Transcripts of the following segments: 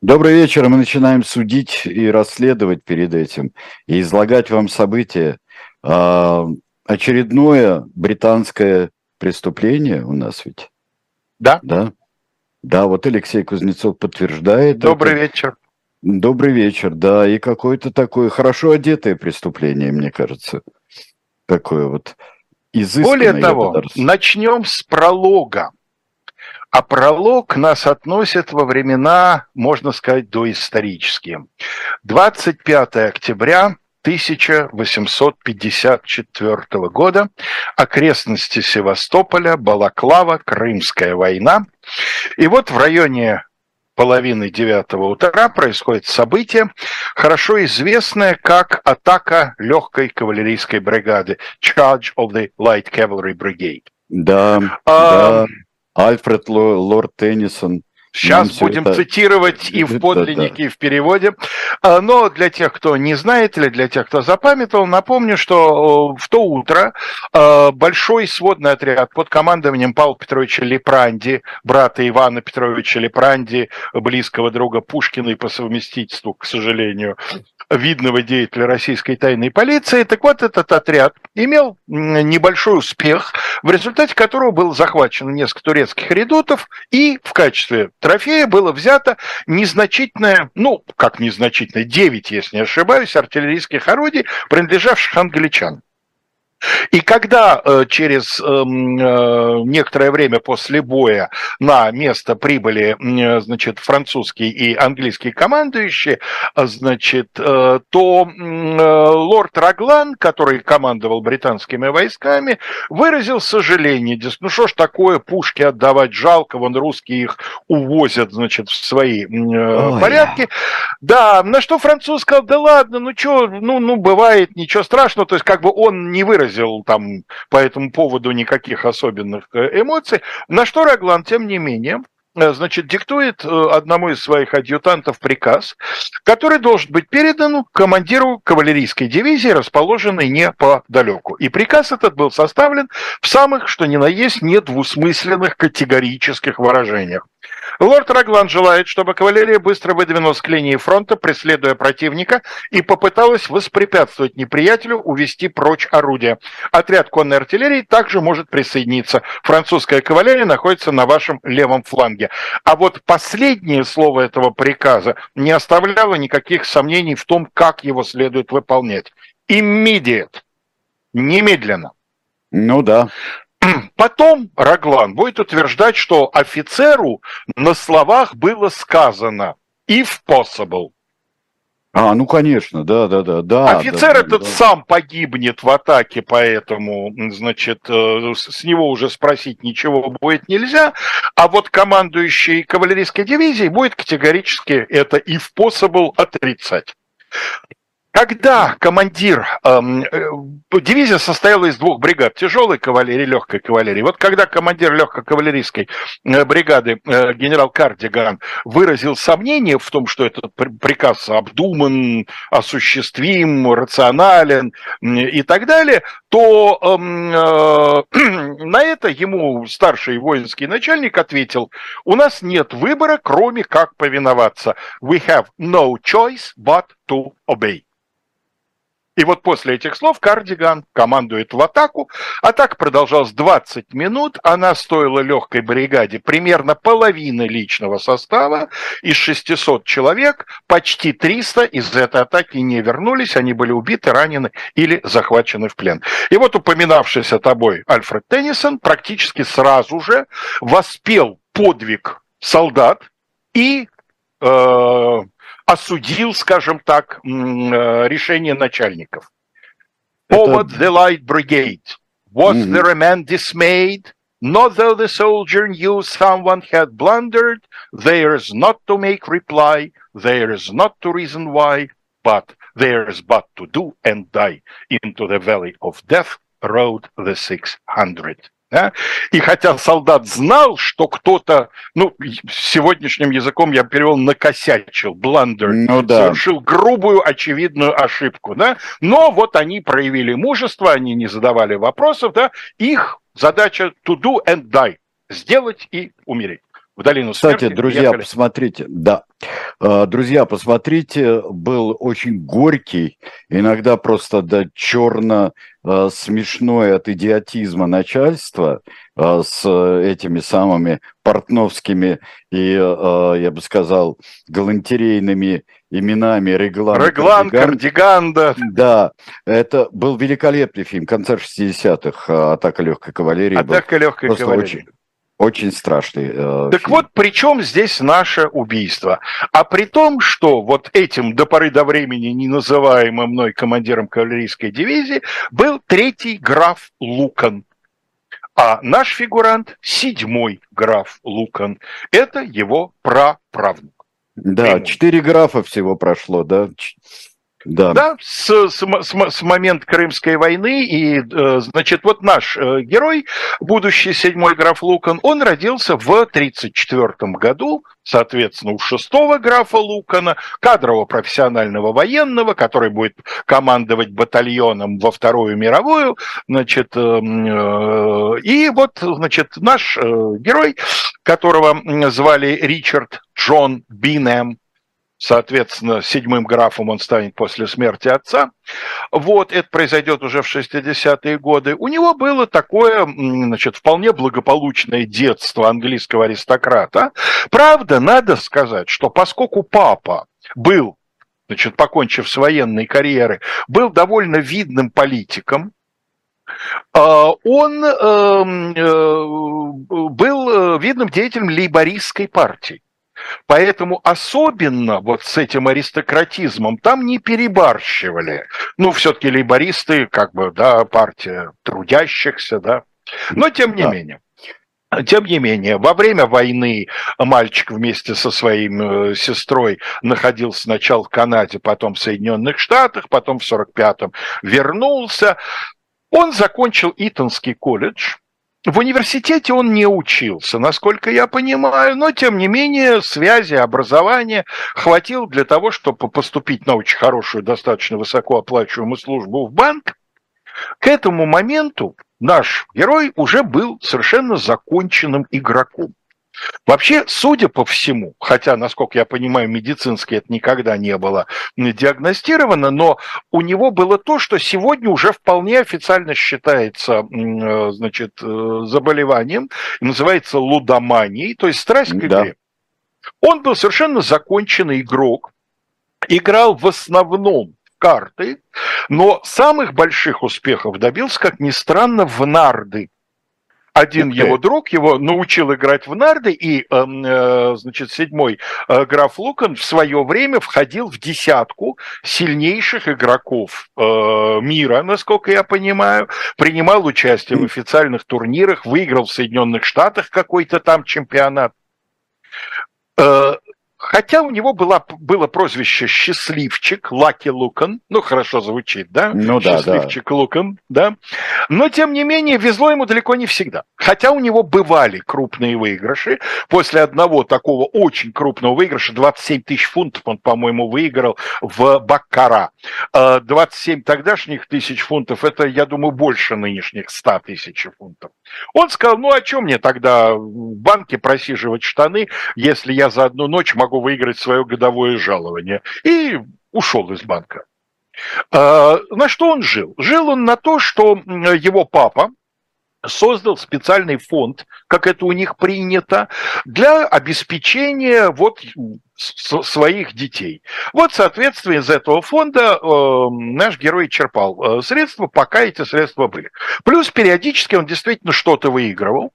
Добрый вечер. Мы начинаем судить и расследовать перед этим, и излагать вам события. А, очередное британское преступление у нас ведь. Да. Да. Да, вот Алексей Кузнецов подтверждает. Добрый это. вечер. Добрый вечер, да, и какое-то такое хорошо одетое преступление, мне кажется. Такое вот изысканное. Более того, начнем с пролога. А пролог нас относит во времена, можно сказать, доисторические. 25 октября 1854 года, окрестности Севастополя, Балаклава, Крымская война. И вот в районе половины девятого утра происходит событие, хорошо известное как атака легкой кавалерийской бригады Charge of the Light Cavalry Brigade. Да, а, да. Альфред Лорд Теннисон. Сейчас будем это... цитировать и в подлиннике, да, да. и в переводе. А, но для тех, кто не знает, или для тех, кто запамятовал, напомню, что в то утро а, большой сводный отряд под командованием Павла Петровича Лепранди, брата Ивана Петровича Лепранди, близкого друга Пушкина и по совместительству, к сожалению, видного деятеля российской тайной полиции. Так вот, этот отряд имел небольшой успех, в результате которого было захвачено несколько турецких редутов, и в качестве трофея было взято незначительное, ну, как незначительное, 9, если не ошибаюсь, артиллерийских орудий, принадлежавших англичанам. И когда э, через эм, э, некоторое время после боя на место прибыли, э, значит, французские и английские командующие, значит, то лорд Раглан, который командовал британскими войсками, выразил сожаление, дескать, ну что ж такое, пушки отдавать жалко, вон русские их увозят, значит, в свои Ой. порядки. Да, на что француз сказал, да ладно, ну что, ну, ну бывает, ничего страшного, то есть как бы он не выразил выразил там по этому поводу никаких особенных э, эмоций, на что Раглан, тем не менее, э, значит, диктует э, одному из своих адъютантов приказ, который должен быть передан командиру кавалерийской дивизии, расположенной неподалеку. И приказ этот был составлен в самых, что ни на есть, недвусмысленных категорических выражениях. Лорд Раглан желает, чтобы кавалерия быстро выдвинулась к линии фронта, преследуя противника, и попыталась воспрепятствовать неприятелю увести прочь орудия. Отряд конной артиллерии также может присоединиться. Французская кавалерия находится на вашем левом фланге. А вот последнее слово этого приказа не оставляло никаких сомнений в том, как его следует выполнять. Immediate. Немедленно. Ну да. Потом Раглан будет утверждать, что офицеру на словах было сказано if possible. А, ну конечно, да, да, да, да. Офицер да, этот да. сам погибнет в атаке, поэтому, значит, э, с него уже спросить ничего будет нельзя. А вот командующий кавалерийской дивизией будет категорически это if possible отрицать. Когда командир, эм, э, дивизия состояла из двух бригад, тяжелой кавалерии, легкой кавалерии. Вот когда командир легкой кавалерийской э, бригады э, генерал Кардиган выразил сомнение в том, что этот приказ обдуман, осуществим, рационален и так далее, то эм, э, на это ему старший воинский начальник ответил, у нас нет выбора, кроме как повиноваться. We have no choice but to obey. И вот после этих слов Кардиган командует в атаку. Атака продолжалась 20 минут. Она стоила легкой бригаде примерно половины личного состава. Из 600 человек почти 300 из этой атаки не вернулись. Они были убиты, ранены или захвачены в плен. И вот упоминавшийся тобой Альфред Теннисон практически сразу же воспел подвиг солдат и э, осудил, скажем так, э, решение начальников. Forward the light brigade. Was mm-hmm. there a man dismayed? Not though the soldier knew someone had blundered, there is not to make reply, there is not to reason why, but there is but to do and die. Into the valley of death rode the 600. Да? И хотя солдат знал, что кто-то, ну, сегодняшним языком я перевел накосячил, бландер, ну, да. совершил грубую, очевидную ошибку, да, но вот они проявили мужество, они не задавали вопросов, да, их задача to do and die, сделать и умереть. В долину Кстати, смерти. друзья, приехали. посмотрите, да, э, друзья, посмотрите, был очень горький, иногда просто до черно э, смешной от идиотизма начальства э, с этими самыми портновскими и, я бы сказал, галантерейными именами Реглан. Реглан, Кардиган, да. Да, это был великолепный фильм, концерт 60-х, «Атака легкой кавалерии». «Атака легкой кавалерии». Очень, очень страшный. Э, так фильм. вот, при чем здесь наше убийство? А при том, что вот этим до поры до времени не называемым мной командиром кавалерийской дивизии был третий граф Лукан. А наш фигурант – седьмой граф Лукан. Это его праправнук. Да, четыре графа всего прошло, да? Да, да с, с, с, с момента Крымской войны. И, э, значит, вот наш э, герой, будущий седьмой граф Лукан, он родился в 1934 году, соответственно, у шестого графа Лукана, кадрового профессионального военного, который будет командовать батальоном во Вторую мировую. Значит, э, и вот, значит, наш герой, которого звали Ричард Джон Бинэм, соответственно, седьмым графом он станет после смерти отца. Вот, это произойдет уже в 60-е годы. У него было такое, значит, вполне благополучное детство английского аристократа. Правда, надо сказать, что поскольку папа был, значит, покончив с военной карьерой, был довольно видным политиком, а, он эм, э, был э, видным деятелем лейбористской партии. Поэтому особенно вот с этим аристократизмом там не перебарщивали. Ну, все-таки лейбористы, как бы, да, партия трудящихся, да. Но тем не да. менее. Тем не менее, во время войны мальчик вместе со своим э, сестрой находился сначала в Канаде, потом в Соединенных Штатах, потом в 45-м вернулся. Он закончил Итонский колледж, в университете он не учился, насколько я понимаю, но тем не менее связи, образования хватило для того, чтобы поступить на очень хорошую, достаточно высокооплачиваемую службу в банк. К этому моменту наш герой уже был совершенно законченным игроком. Вообще, судя по всему, хотя, насколько я понимаю, медицински это никогда не было диагностировано, но у него было то, что сегодня уже вполне официально считается э, значит, э, заболеванием, называется лудоманией, то есть страсть к игре. Да. Он был совершенно законченный игрок, играл в основном карты, но самых больших успехов добился, как ни странно, в нарды. Один его друг его научил играть в нарды, и, эм, э, значит, седьмой э, граф Лукан в свое время входил в десятку сильнейших игроков э, мира, насколько я понимаю, принимал участие в официальных турнирах, выиграл в Соединенных Штатах какой-то там чемпионат. Хотя у него была, было прозвище «Счастливчик», «Лаки Лукан», ну, хорошо звучит, да? Ну да, «Счастливчик да. Лукан», да? Но, тем не менее, везло ему далеко не всегда. Хотя у него бывали крупные выигрыши. После одного такого очень крупного выигрыша, 27 тысяч фунтов он, по-моему, выиграл в Баккара. 27 тогдашних тысяч фунтов, это, я думаю, больше нынешних 100 тысяч фунтов. Он сказал, ну, а чем мне тогда в банке просиживать штаны, если я за одну ночь могу могу выиграть свое годовое жалование. И ушел из банка. А, на что он жил? Жил он на то, что его папа, создал специальный фонд, как это у них принято, для обеспечения вот своих детей. Вот, соответственно, из этого фонда э, наш герой черпал э, средства, пока эти средства были. Плюс периодически он действительно что-то выигрывал.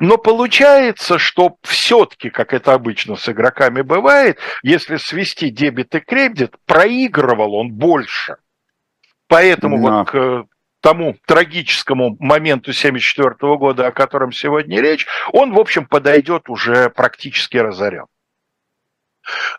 Но получается, что все-таки, как это обычно с игроками бывает, если свести дебет и кредит, проигрывал он больше. Поэтому да. вот к тому трагическому моменту 1974 года, о котором сегодня речь, он, в общем, подойдет уже практически разорен.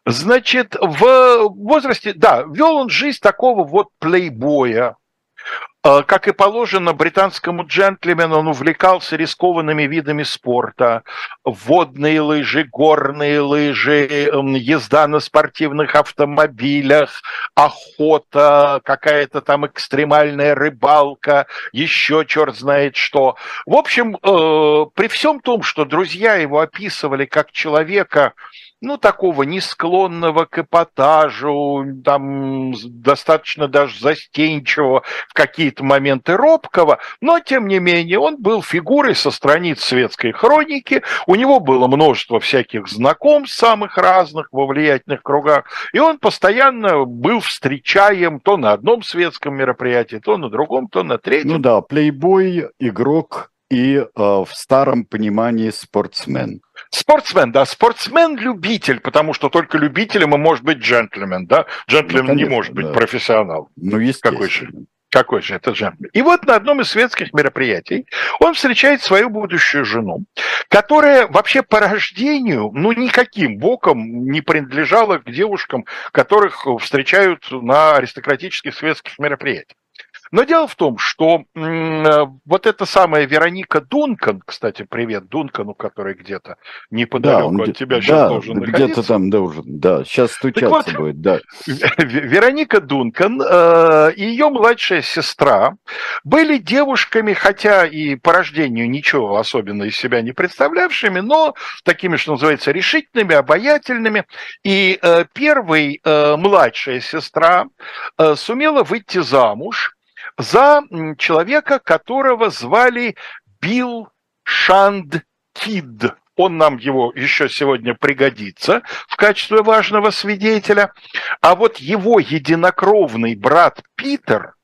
Значит, в возрасте, да, вел он жизнь такого вот плейбоя, Э, как и положено британскому джентльмену, он увлекался рискованными видами спорта. Водные лыжи, горные лыжи, езда на спортивных автомобилях, охота, какая-то там экстремальная рыбалка, еще черт знает что. В общем, э, при всем том, что друзья его описывали как человека, ну, такого не склонного к эпатажу, там, достаточно даже застенчивого, в какие-то моменты робкого, но, тем не менее, он был фигурой со страниц светской хроники, у него было множество всяких знакомств самых разных во влиятельных кругах, и он постоянно был встречаем то на одном светском мероприятии, то на другом, то на третьем. Ну да, плейбой, игрок и э, в старом понимании спортсмен. Спортсмен, да, спортсмен-любитель, потому что только любителем и может быть джентльмен, да? Джентльмен ну, конечно, не может быть да. профессионал. Ну, естественно. Какой же? Какой же это джентльмен? И вот на одном из светских мероприятий он встречает свою будущую жену, которая вообще по рождению, ну, никаким боком не принадлежала к девушкам, которых встречают на аристократических светских мероприятиях. Но дело в том, что э, вот эта самая Вероника Дункан, кстати, привет Дункану, который где-то неподалеку да, от тебя да, сейчас должен находиться. где-то там должен, да, сейчас стучаться вот, будет, да. Вероника Дункан э, и ее младшая сестра были девушками, хотя и по рождению ничего особенно из себя не представлявшими, но такими, что называется, решительными, обаятельными. И э, первый младшая сестра сумела выйти замуж за человека, которого звали Билл Шанд Кид. Он нам его еще сегодня пригодится в качестве важного свидетеля. А вот его единокровный брат Питер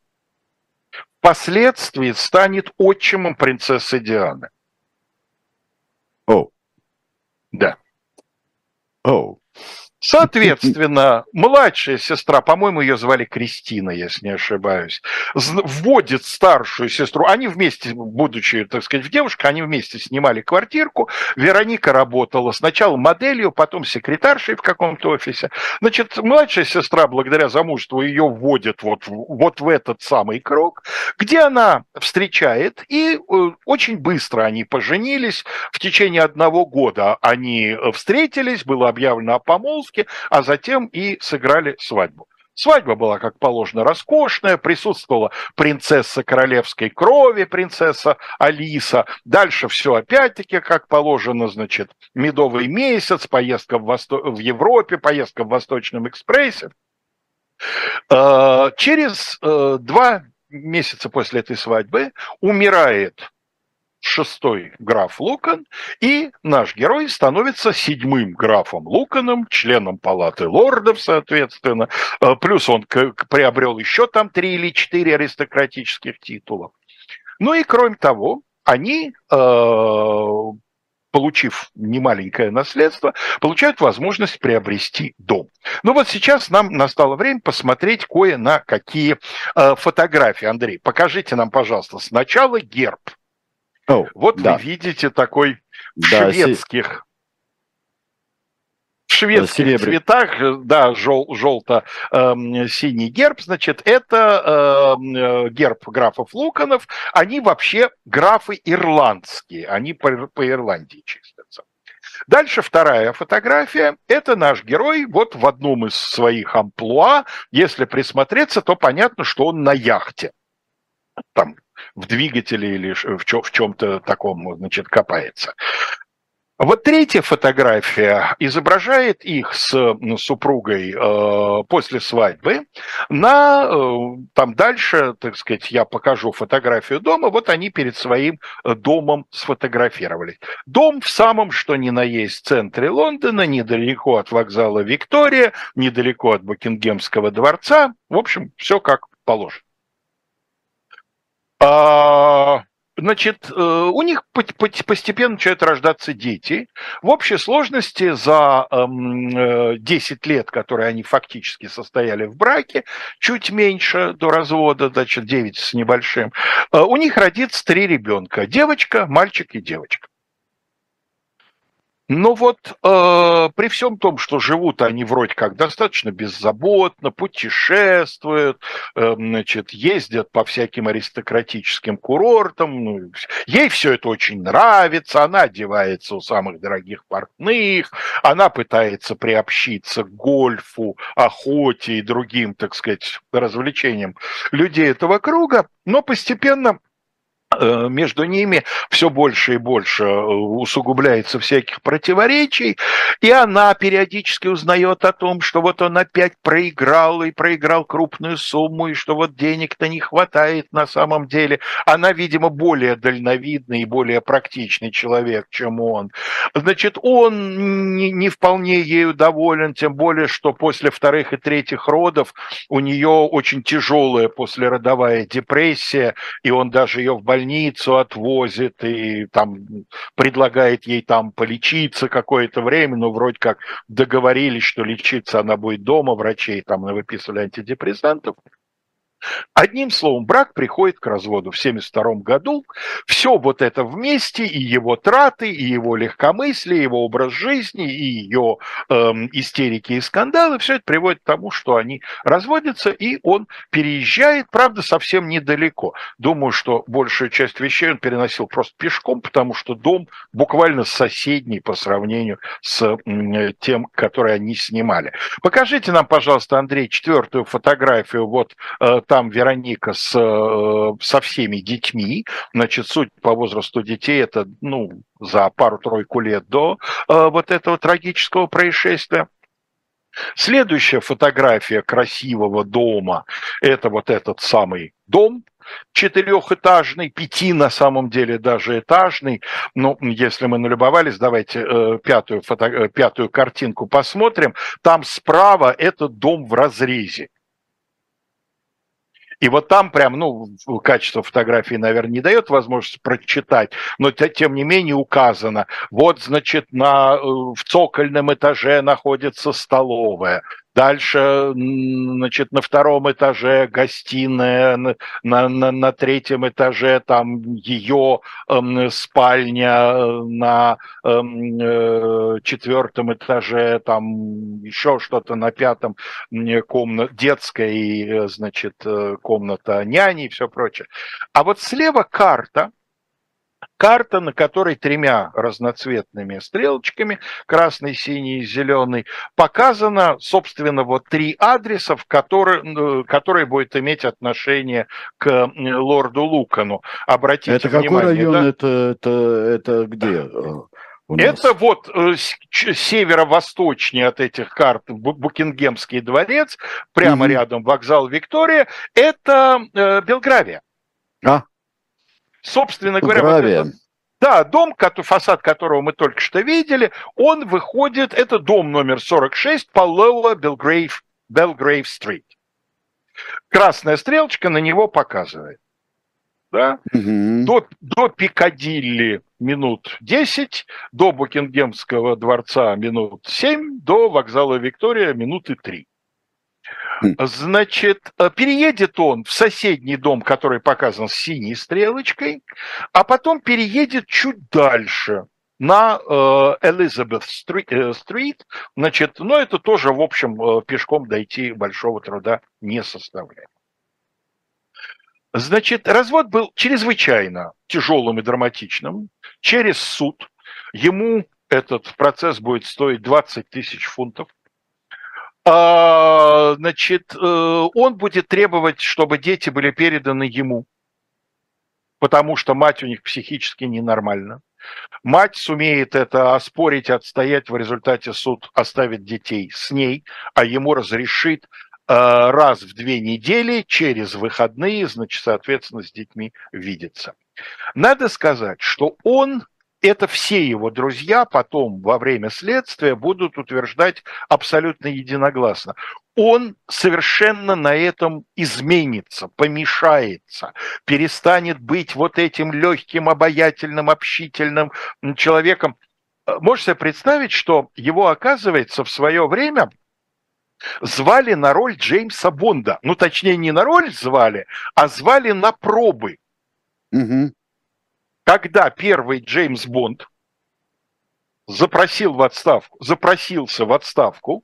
впоследствии станет отчимом принцессы Дианы. О. Да. О. Соответственно, младшая сестра, по-моему, ее звали Кристина, если не ошибаюсь, вводит старшую сестру. Они вместе, будучи, так сказать, в девушке, они вместе снимали квартирку. Вероника работала сначала моделью, потом секретаршей в каком-то офисе. Значит, младшая сестра, благодаря замужеству, ее вводит вот, вот в этот самый круг, где она встречает, и э, очень быстро они поженились. В течение одного года они встретились, было объявлено о помолвке, помолвки, а затем и сыграли свадьбу. Свадьба была, как положено, роскошная, присутствовала принцесса королевской крови, принцесса Алиса. Дальше все опять-таки, как положено, значит, медовый месяц, поездка в, Восто... в Европе, поездка в Восточном экспрессе. Э, через э, два месяца после этой свадьбы умирает шестой граф Лукан, и наш герой становится седьмым графом Луканом, членом палаты лордов, соответственно, э, плюс он приобрел еще там три или четыре аристократических титула. Ну и кроме того, они, э, получив немаленькое наследство, получают возможность приобрести дом. Ну вот сейчас нам настало время посмотреть кое на какие э, фотографии. Андрей, покажите нам, пожалуйста, сначала герб – Oh, вот да. вы видите такой в да, шведских в шведских Серебря. цветах, да, жел, желто-синий эм, герб, значит, это э, герб графов Луканов, они вообще графы ирландские, они по, по Ирландии числятся. Дальше вторая фотография. Это наш герой вот в одном из своих амплуа. Если присмотреться, то понятно, что он на яхте. Там в двигателе или в, чем, в чем-то таком, значит, копается. Вот третья фотография изображает их с супругой э, после свадьбы. На, э, там дальше, так сказать, я покажу фотографию дома. Вот они перед своим домом сфотографировались. Дом в самом, что ни на есть, центре Лондона, недалеко от вокзала Виктория, недалеко от Букингемского дворца. В общем, все как положено. А, значит, э, у них постепенно начинают рождаться дети. В общей сложности за 10 эм, э, лет, которые они фактически состояли в браке, чуть меньше до развода, значит, 9 с небольшим, э, у них родится три ребенка. Девочка, мальчик и девочка. Но вот э, при всем том, что живут они вроде как достаточно беззаботно, путешествуют, э, значит, ездят по всяким аристократическим курортам, ну, ей все это очень нравится, она одевается у самых дорогих портных, она пытается приобщиться к гольфу, охоте и другим, так сказать, развлечениям людей этого круга, но постепенно между ними все больше и больше э, усугубляется всяких противоречий, и она периодически узнает о том, что вот он опять проиграл и проиграл крупную сумму, и что вот денег-то не хватает на самом деле. Она, видимо, более дальновидный и более практичный человек, чем он. Значит, он не, не вполне ею доволен, тем более, что после вторых и третьих родов у нее очень тяжелая послеродовая депрессия, и он даже ее в больнице больницу отвозит и там предлагает ей там полечиться какое-то время, но вроде как договорились, что лечиться она будет дома, врачей там выписывали антидепрессантов. Одним словом, брак приходит к разводу в 1972 году. Все вот это вместе, и его траты, и его легкомыслие, и его образ жизни, и ее эм, истерики и скандалы, все это приводит к тому, что они разводятся, и он переезжает, правда, совсем недалеко. Думаю, что большую часть вещей он переносил просто пешком, потому что дом буквально соседний по сравнению с тем, который они снимали. Покажите нам, пожалуйста, Андрей, четвертую фотографию вот э, там Вероника с, э, со всеми детьми. Значит, суть по возрасту детей это ну, за пару-тройку лет до э, вот этого трагического происшествия. Следующая фотография красивого дома – это вот этот самый дом, четырехэтажный, пяти на самом деле даже этажный. Но если мы налюбовались, давайте э, пятую, фото, э, пятую картинку посмотрим. Там справа это дом в разрезе. И вот там прям, ну, качество фотографии, наверное, не дает возможности прочитать, но тем не менее указано. Вот, значит, на, э, в цокольном этаже находится столовая, Дальше, значит, на втором этаже гостиная, на, на, на третьем этаже там ее э, спальня, на эм, э, четвертом этаже там еще что-то, на пятом комната детская э, значит, э, комната няни и все прочее. А вот слева карта – карта, на которой тремя разноцветными стрелочками, красный, синий и зеленый, показано, собственно, вот три адреса, в которые, э, которые будет иметь отношение к э, лорду Лукану. Обратите это внимание. какой район? Да? Это, это, это где? Э, это вот северо-восточнее от этих карт Букингемский дворец, прямо угу. рядом вокзал Виктория, это э, Белгравия. А, Собственно говоря, вот этот, да, дом, фасад которого мы только что видели, он выходит, это дом номер 46 по Lower Belgrave, Belgrave Street. Красная стрелочка на него показывает. Да? Угу. До, до Пикадилли минут 10, до Букингемского дворца минут 7, до вокзала Виктория минуты 3. Значит, э, переедет он в соседний дом, который показан синей стрелочкой, а потом переедет чуть дальше на э, Стрит. Значит, но это тоже, в общем, э, пешком дойти большого труда не составляет. Значит, развод был чрезвычайно тяжелым и драматичным. Через суд ему этот процесс будет стоить 20 тысяч фунтов. А, значит, э, он будет требовать, чтобы дети были переданы ему, потому что мать у них психически ненормальна. Мать сумеет это оспорить, отстоять, в результате суд оставит детей с ней, а ему разрешит э, раз в две недели через выходные, значит, соответственно, с детьми видеться. Надо сказать, что он это все его друзья потом во время следствия будут утверждать абсолютно единогласно. Он совершенно на этом изменится, помешается, перестанет быть вот этим легким, обаятельным, общительным человеком. Можете себе представить, что его, оказывается, в свое время звали на роль Джеймса Бонда. Ну, точнее, не на роль звали, а звали на пробы. Угу когда первый Джеймс Бонд запросил в отставку, запросился в отставку,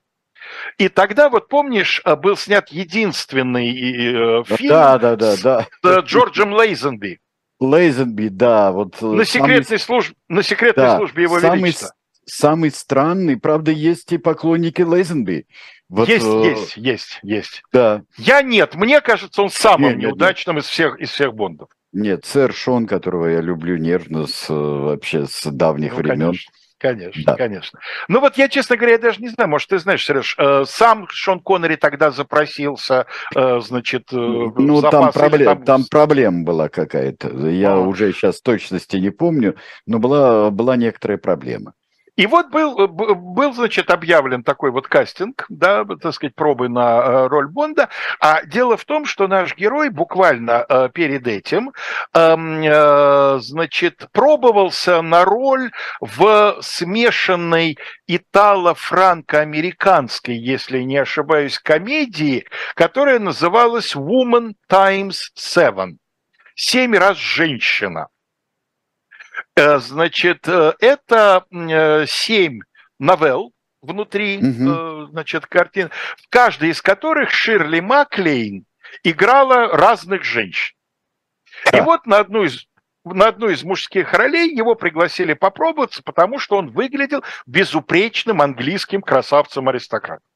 и тогда, вот помнишь, э, был снят единственный э, фильм да, да, да, да. с э, Джорджем Лейзенби. Лейзенби, да. Вот на, секретной самый... служб... на секретной да, службе его самый, величества. Самый странный, правда, есть и поклонники Лейзенби. Вот, есть, э... есть, есть, есть. Да. Я нет, мне кажется, он самым нет, неудачным нет. из всех из всех Бондов. Нет, сэр Шон, которого я люблю нервно с, вообще с давних ну, времен. Конечно. Конечно, да. конечно. Ну вот я, честно говоря, я даже не знаю, может, ты знаешь, Сереж, э, сам Шон Коннери тогда запросился, э, значит, э, Ну, там, проблем, там... там проблема была какая-то. Я а. уже сейчас точности не помню, но была, была некоторая проблема. И вот был, э, был, значит, объявлен такой вот кастинг, да, так сказать, пробы на э, роль Бонда. А дело в том, что наш герой буквально э, перед этим, эм, значит, пробовался на роль в смешанной итало-франко-американской, если не ошибаюсь, комедии, которая называлась Woman Times Seven. Семь раз женщина. Э, значит, э, это э, семь новелл внутри, угу. значит, картин, в каждой из которых Ширли Маклейн играла разных женщин. Да. И вот на одну из на одну из мужских ролей его пригласили попробоваться, потому что он выглядел безупречным английским красавцем-аристократом.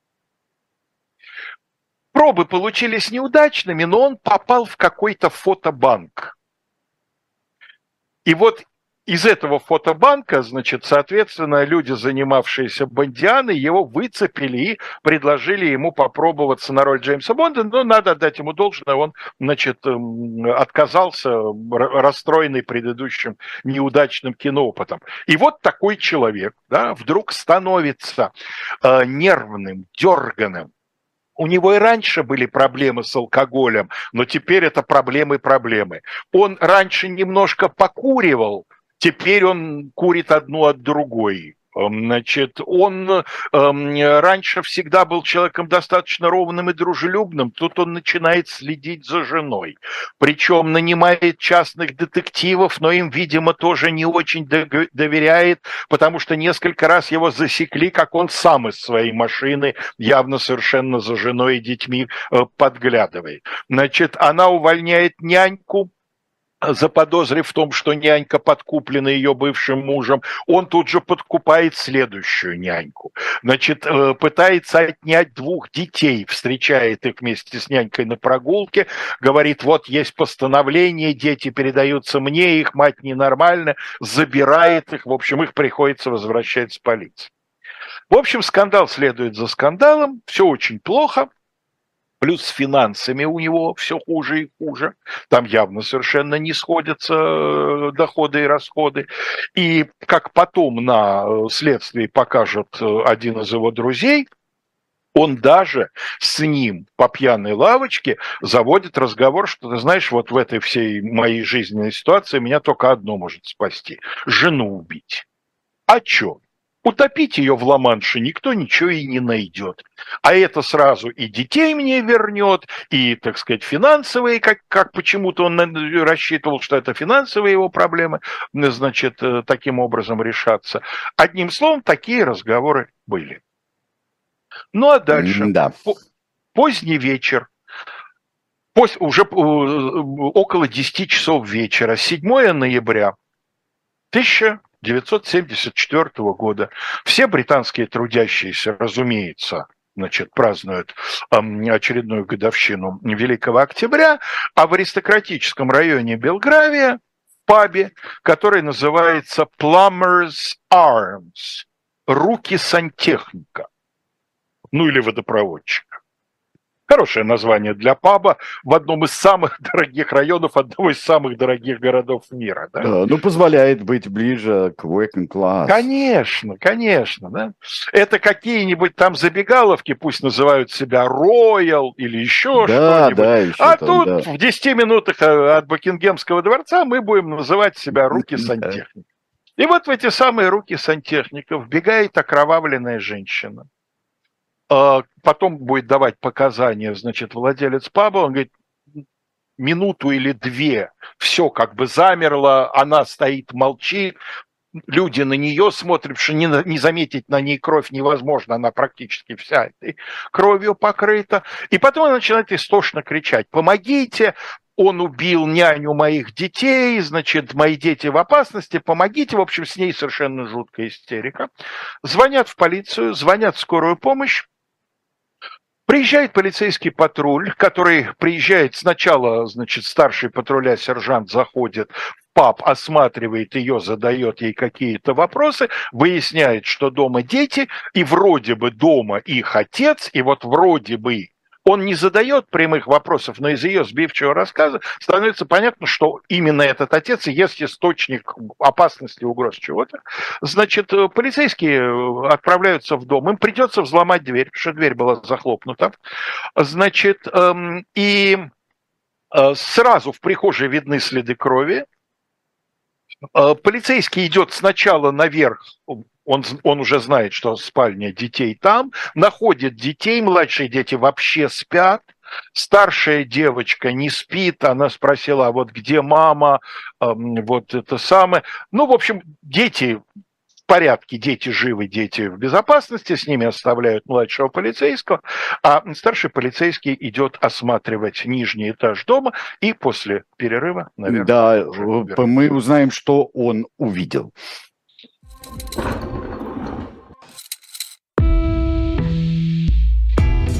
Пробы получились неудачными, но он попал в какой-то фотобанк. И вот из этого фотобанка, значит, соответственно, люди, занимавшиеся Бондианой, его выцепили и предложили ему попробоваться на роль Джеймса Бонда, но надо отдать ему должное, он, значит, эм, отказался, расстроенный предыдущим неудачным киноопытом. И вот такой человек, да, вдруг становится э, нервным, дерганым, у него и раньше были проблемы с алкоголем, но теперь это проблемы-проблемы. Он раньше немножко покуривал, Теперь он курит одну от другой. Эм, значит, он э, раньше всегда был человеком достаточно ровным и дружелюбным, тут он начинает следить за женой. Причем нанимает частных детективов, но им, видимо, тоже не очень доверяет, потому что несколько раз его засекли, как он сам из своей машины явно совершенно за женой и детьми э, подглядывает. Значит, она увольняет няньку, заподозрив в том, что нянька подкуплена ее бывшим мужем, он тут же подкупает следующую няньку. Значит, э, пытается отнять двух детей, встречает их вместе с нянькой на прогулке, говорит, вот есть постановление, дети передаются мне, их мать ненормальная, забирает их, в общем, их приходится возвращать с полиции. В общем, скандал следует за скандалом, все очень плохо, Плюс с финансами у него все хуже и хуже. Там явно совершенно не сходятся э, доходы и расходы. И как потом на э, следствии покажет э, один из его друзей, он даже с ним по пьяной лавочке заводит разговор, что ты знаешь, вот в этой всей моей жизненной ситуации меня только одно может спасти – жену убить. А чё? Утопить ее в Ла-Манше никто ничего и не найдет. А это сразу и детей мне вернет, и, так сказать, финансовые, как, как почему-то он рассчитывал, что это финансовые его проблемы, значит, э, таким образом решаться. Одним словом, такие разговоры были. Ну а дальше, да. поздний вечер, уже э, около 10 часов вечера, 7 ноября 1000 1974 года. Все британские трудящиеся, разумеется, значит, празднуют очередную годовщину Великого Октября, а в аристократическом районе Белгравия, пабе, который называется Plumbers Arms, руки сантехника, ну или водопроводчика. Хорошее название для паба в одном из самых дорогих районов, одного из самых дорогих городов мира. Да? Да, ну, позволяет быть ближе к working class. Конечно, конечно. Да? Это какие-нибудь там забегаловки, пусть называют себя Royal или еще да, что-нибудь. Да, еще а там, тут да. в 10 минутах э, от Букингемского дворца мы будем называть себя руки сантехника. И вот в эти самые руки сантехника вбегает окровавленная женщина потом будет давать показания, значит, владелец паба, он говорит, минуту или две все как бы замерло, она стоит, молчит, люди на нее смотрят, что не, не заметить на ней кровь невозможно, она практически вся этой кровью покрыта. И потом она начинает истошно кричать, помогите, он убил няню моих детей, значит, мои дети в опасности, помогите. В общем, с ней совершенно жуткая истерика. Звонят в полицию, звонят в скорую помощь. Приезжает полицейский патруль, который приезжает сначала, значит, старший патруля сержант заходит пап осматривает ее, задает ей какие-то вопросы, выясняет, что дома дети, и вроде бы дома их отец, и вот вроде бы он не задает прямых вопросов, но из ее сбивчивого рассказа становится понятно, что именно этот отец и есть источник опасности, угроз чего-то. Значит, э, полицейские э, отправляются в дом, им придется взломать дверь, потому что дверь была захлопнута. Значит, эм, и э, сразу в прихожей видны следы крови, полицейский идет сначала наверх, он, он уже знает, что спальня детей там, находит детей, младшие дети вообще спят, старшая девочка не спит, она спросила, а вот где мама, вот это самое. Ну, в общем, дети порядке, дети живы, дети в безопасности, с ними оставляют младшего полицейского, а старший полицейский идет осматривать нижний этаж дома и после перерыва, наверное... Да, мы узнаем, что он увидел.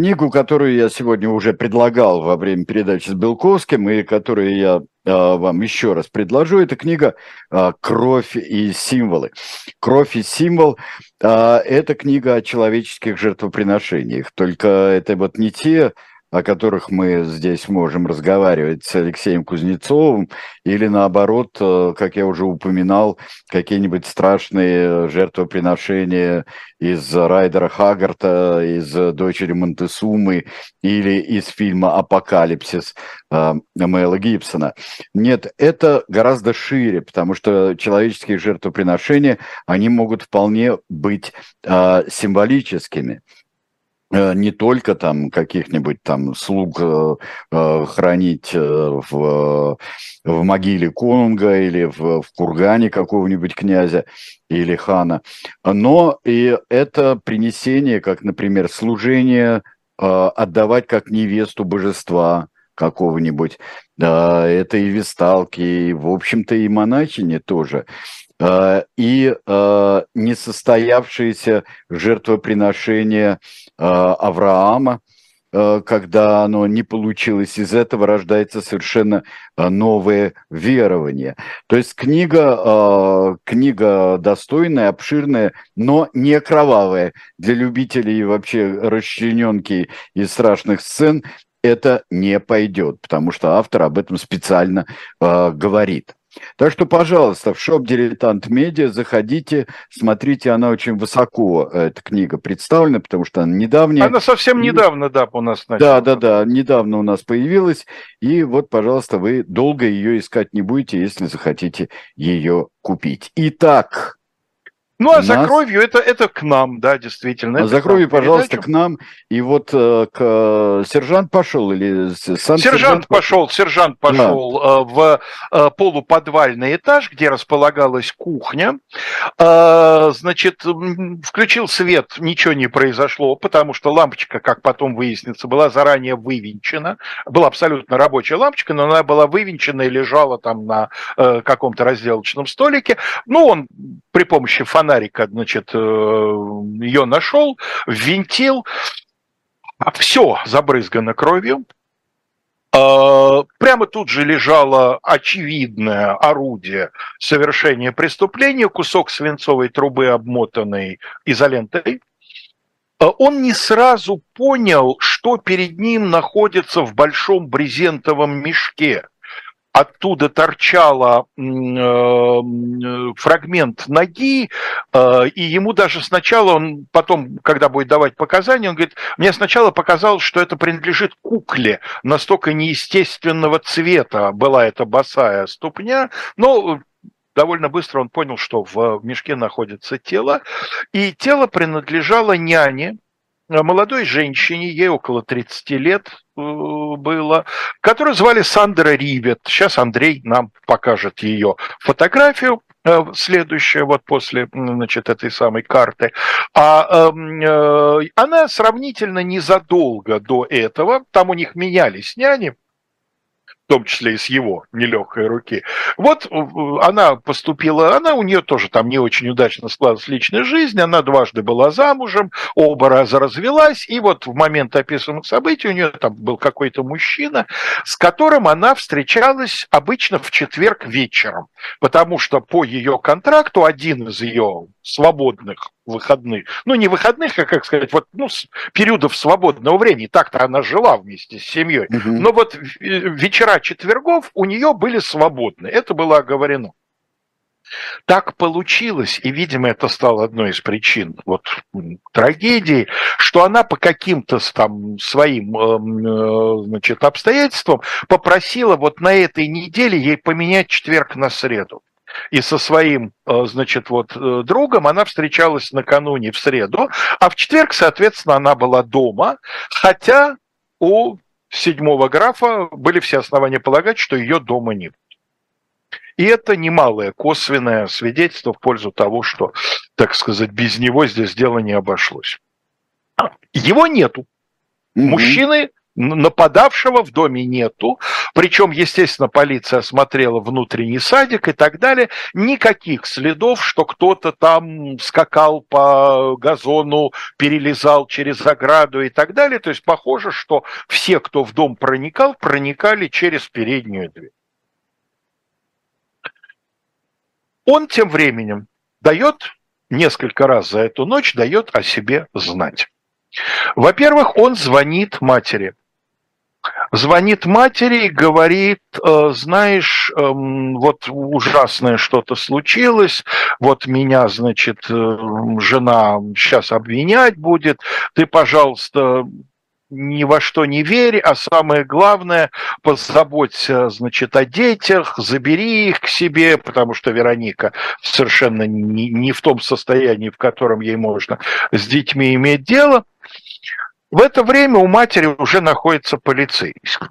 Книгу, которую я сегодня уже предлагал во время передачи с Белковским, и которую я э, вам еще раз предложу, это книга э, «Кровь и символы». «Кровь и символ» э, – это книга о человеческих жертвоприношениях, только это вот не те о которых мы здесь можем разговаривать с Алексеем Кузнецовым, или наоборот, э, как я уже упоминал, какие-нибудь страшные жертвоприношения из Райдера Хагарта, из «Дочери Монтесумы» или из фильма «Апокалипсис» э, Мэла Гибсона. Нет, это гораздо шире, потому что человеческие жертвоприношения, они могут вполне быть э, символическими. Э, не только там каких-нибудь там слуг э, э хранить э, в, в могиле конунга или в, в кургане какого-нибудь князя или хана, но и это принесение, как, например, служение, э, отдавать как невесту божества какого-нибудь, да, это и весталки, и, в общем-то, и монахини тоже. Э, и э, несостоявшееся жертвоприношение э, Авраама, когда оно не получилось, из этого рождается совершенно новое верование. То есть книга, книга достойная, обширная, но не кровавая. Для любителей вообще расчлененки и страшных сцен это не пойдет, потому что автор об этом специально говорит. Так что, пожалуйста, в шоп «Дилетант Медиа» заходите, смотрите, она очень высоко, э, эта книга представлена, потому что она недавняя. Она совсем недавно, да, у нас начала. Да, да, да, недавно у нас появилась, и вот, пожалуйста, вы долго ее искать не будете, если захотите ее купить. Итак, Ну, а за нас... кровью это, это к нам, да, действительно. А за кровью, пожалуйста, к нам. И вот э, к, э, сержант пошел или сам сержант, сержант пошел, сержант пошел да. э, в э, полуподвальный этаж, где располагалась кухня. Э, значит, включил свет, ничего не произошло, потому что лампочка, как потом выяснится, была заранее вывинчена. Была абсолютно рабочая лампочка, но она была вывинчена и лежала там на э, каком-то разделочном столике. Ну, он при помощи фонаря фонарика, значит, э, ее нашел, ввинтил, а все забрызгано кровью. А, прямо тут же лежало очевидное орудие совершения преступления, кусок свинцовой трубы, обмотанный изолентой. Он не сразу понял, что перед ним находится в большом брезентовом мешке – оттуда торчала э, фрагмент ноги, э, и ему даже сначала, он потом, когда будет давать показания, он говорит, мне сначала показалось, что это принадлежит кукле, настолько неестественного цвета была эта босая ступня, но довольно быстро он понял, что в мешке находится тело, и тело принадлежало няне, молодой женщине, ей около 30 лет э, было, которую звали Сандра Ривет. Сейчас Андрей нам покажет ее фотографию э, следующая вот после значит, этой самой карты. А эм, э, она сравнительно незадолго до этого, там у них менялись няни, в том числе и с его нелегкой руки. Вот э, она поступила, она у нее тоже там не очень удачно складывалась личная жизнь, она дважды была замужем, оба раза развелась, и вот в момент описанных событий у нее там был какой-то мужчина, с которым она встречалась обычно в четверг вечером, потому что по ее контракту один из ее свободных выходных, ну не выходных, а как сказать, вот ну, периодов свободного времени, так-то она жила вместе с семьей, угу. но вот вечера четвергов у нее были свободны, это было оговорено. Так получилось, и, видимо, это стало одной из причин вот, трагедии, что она по каким-то там своим эм, э, значит, обстоятельствам попросила вот на этой неделе ей поменять четверг на среду и со своим, э, значит, вот э, другом она встречалась накануне в среду, а в четверг, соответственно, она была дома, хотя у седьмого графа были все основания полагать, что ее дома нет. И это немалое косвенное свидетельство в пользу того, что, так сказать, без него здесь дело не обошлось. Его нету. Угу. Мужчины нападавшего в доме нету, причем, естественно, полиция осмотрела внутренний садик и так далее, никаких следов, что кто-то там скакал по газону, перелезал через ограду и так далее, то есть похоже, что все, кто в дом проникал, проникали через переднюю дверь. Он тем временем дает несколько раз за эту ночь дает о себе знать. Во-первых, он звонит матери звонит матери и говорит, «Э, знаешь, эм, вот ужасное что-то случилось, вот меня, значит, э, жена сейчас обвинять будет, ты, пожалуйста, ни во что не верь, а самое главное, позаботься, значит, о детях, забери их к себе, потому что Вероника совершенно не, не в том состоянии, в котором ей можно с детьми иметь дело. В это время у матери уже находится полицейский.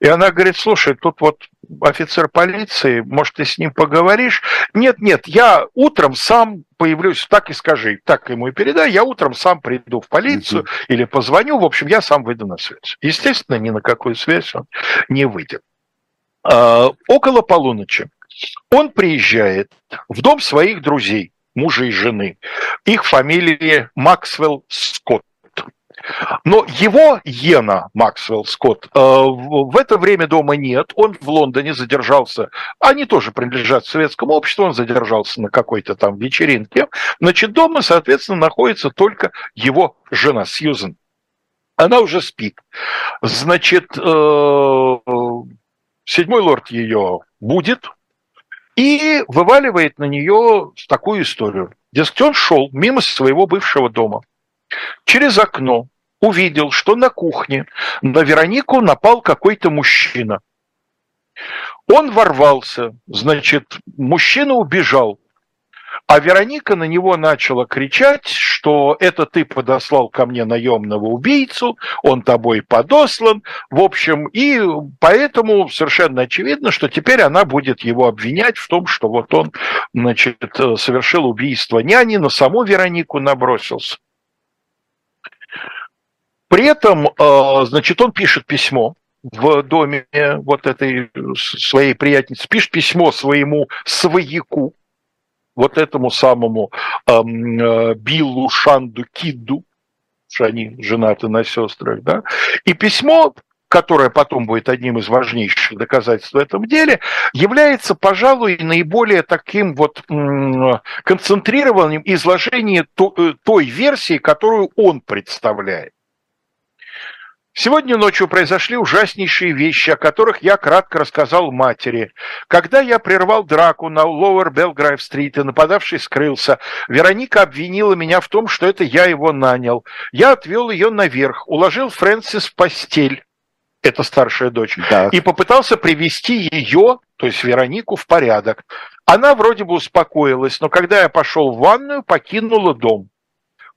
И она говорит, слушай, тут вот офицер полиции, может, ты с ним поговоришь? Нет, нет, я утром сам появлюсь, так и скажи, так ему и передай, я утром сам приду в полицию uh или позвоню, в общем, я сам выйду на связь. Естественно, ни на какую связь он не выйдет. А, около полуночи он приезжает в дом своих друзей, мужа и жены. Их фамилии Максвелл Скотт. Но его Йена, Максвелл Скотт, э, в это время дома нет, он в Лондоне задержался, они тоже принадлежат советскому обществу, он задержался на какой-то там вечеринке, значит, дома, соответственно, находится только его жена Сьюзен. Она уже спит. Значит, э, седьмой лорд ее будет и вываливает на нее такую историю. Дескать, он шел мимо своего бывшего дома – через окно увидел, что на кухне на Веронику напал какой-то мужчина. Он ворвался, значит, мужчина убежал. А Вероника на него начала кричать, что это ты подослал ко мне наемного убийцу, он тобой подослан. В общем, и поэтому совершенно очевидно, что теперь она будет его обвинять в том, что вот он, значит, совершил убийство няни, на саму Веронику набросился. При этом, э, значит, он пишет письмо в доме вот этой своей приятельницы, пишет письмо своему свояку, вот этому самому эм, э, Биллу Шанду Кидду, что они женаты на сестрах, да, и письмо, которое потом будет одним из важнейших доказательств в этом деле, является, пожалуй, наиболее таким вот концентрированным изложением э, той версии, которую он представляет. Сегодня ночью произошли ужаснейшие вещи, о которых я кратко рассказал матери. Когда я прервал драку на Лоуэр Белграйв-стрит и нападавший скрылся, Вероника обвинила меня в том, что это я его нанял. Я отвел ее наверх, уложил Фрэнсис в постель, это старшая дочь, так. и попытался привести ее, то есть Веронику, в порядок. Она вроде бы успокоилась, но когда я пошел в ванную, покинула дом.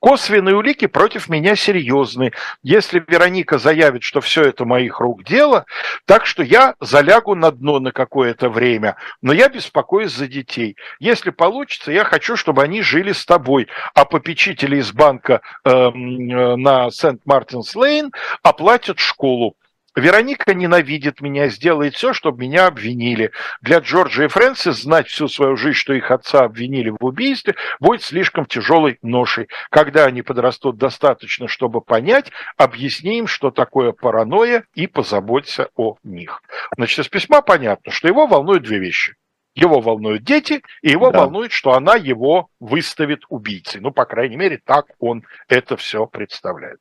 Косвенные улики против меня серьезны. Если Вероника заявит, что все это моих рук дело, так что я залягу на дно на какое-то время, но я беспокоюсь за детей. Если получится, я хочу, чтобы они жили с тобой, а попечители из банка э, э, на Сент-Мартинс-Лейн оплатят школу. Вероника ненавидит меня, сделает все, чтобы меня обвинили. Для Джорджа и Фрэнсис знать всю свою жизнь, что их отца обвинили в убийстве, будет слишком тяжелой ношей. Когда они подрастут достаточно, чтобы понять, объясни им, что такое паранойя, и позаботься о них. Значит, из письма понятно, что его волнуют две вещи. Его волнуют дети, и его да. волнует, что она его выставит убийцей. Ну, по крайней мере, так он это все представляет.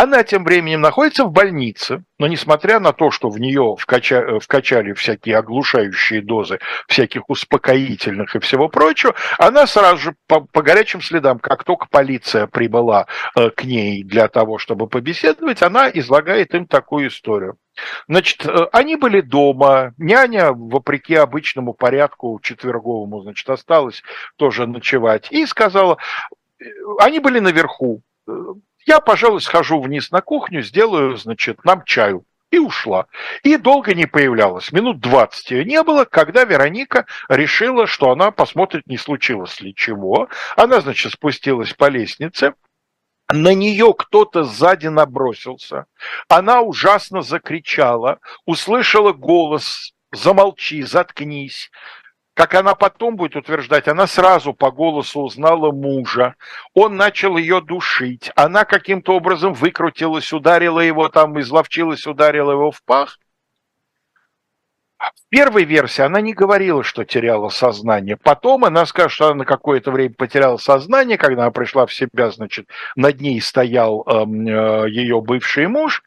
Она тем временем находится в больнице, но несмотря на то, что в нее вкача... вкачали всякие оглушающие дозы всяких успокоительных и всего прочего, она сразу же по, по горячим следам, как только полиция прибыла э, к ней для того, чтобы побеседовать, она излагает им такую историю. Значит, э, они были дома, няня, вопреки обычному порядку четверговому, значит, осталась тоже ночевать, и сказала, э, они были наверху, э, я, пожалуй, схожу вниз на кухню, сделаю, значит, нам чаю. И ушла. И долго не появлялась. Минут 20 ее не было, когда Вероника решила, что она посмотрит, не случилось ли чего. Она, значит, спустилась по лестнице, на нее кто-то сзади набросился. Она ужасно закричала, услышала голос «Замолчи, заткнись» как она потом будет утверждать, она сразу по голосу узнала мужа, он начал ее душить, она каким-то образом выкрутилась, ударила его там, изловчилась, ударила его в пах. В первой версии она не говорила, что теряла сознание. Потом она скажет, что она на какое-то время потеряла сознание, когда она пришла в себя, значит, над ней стоял э, э, ее бывший муж,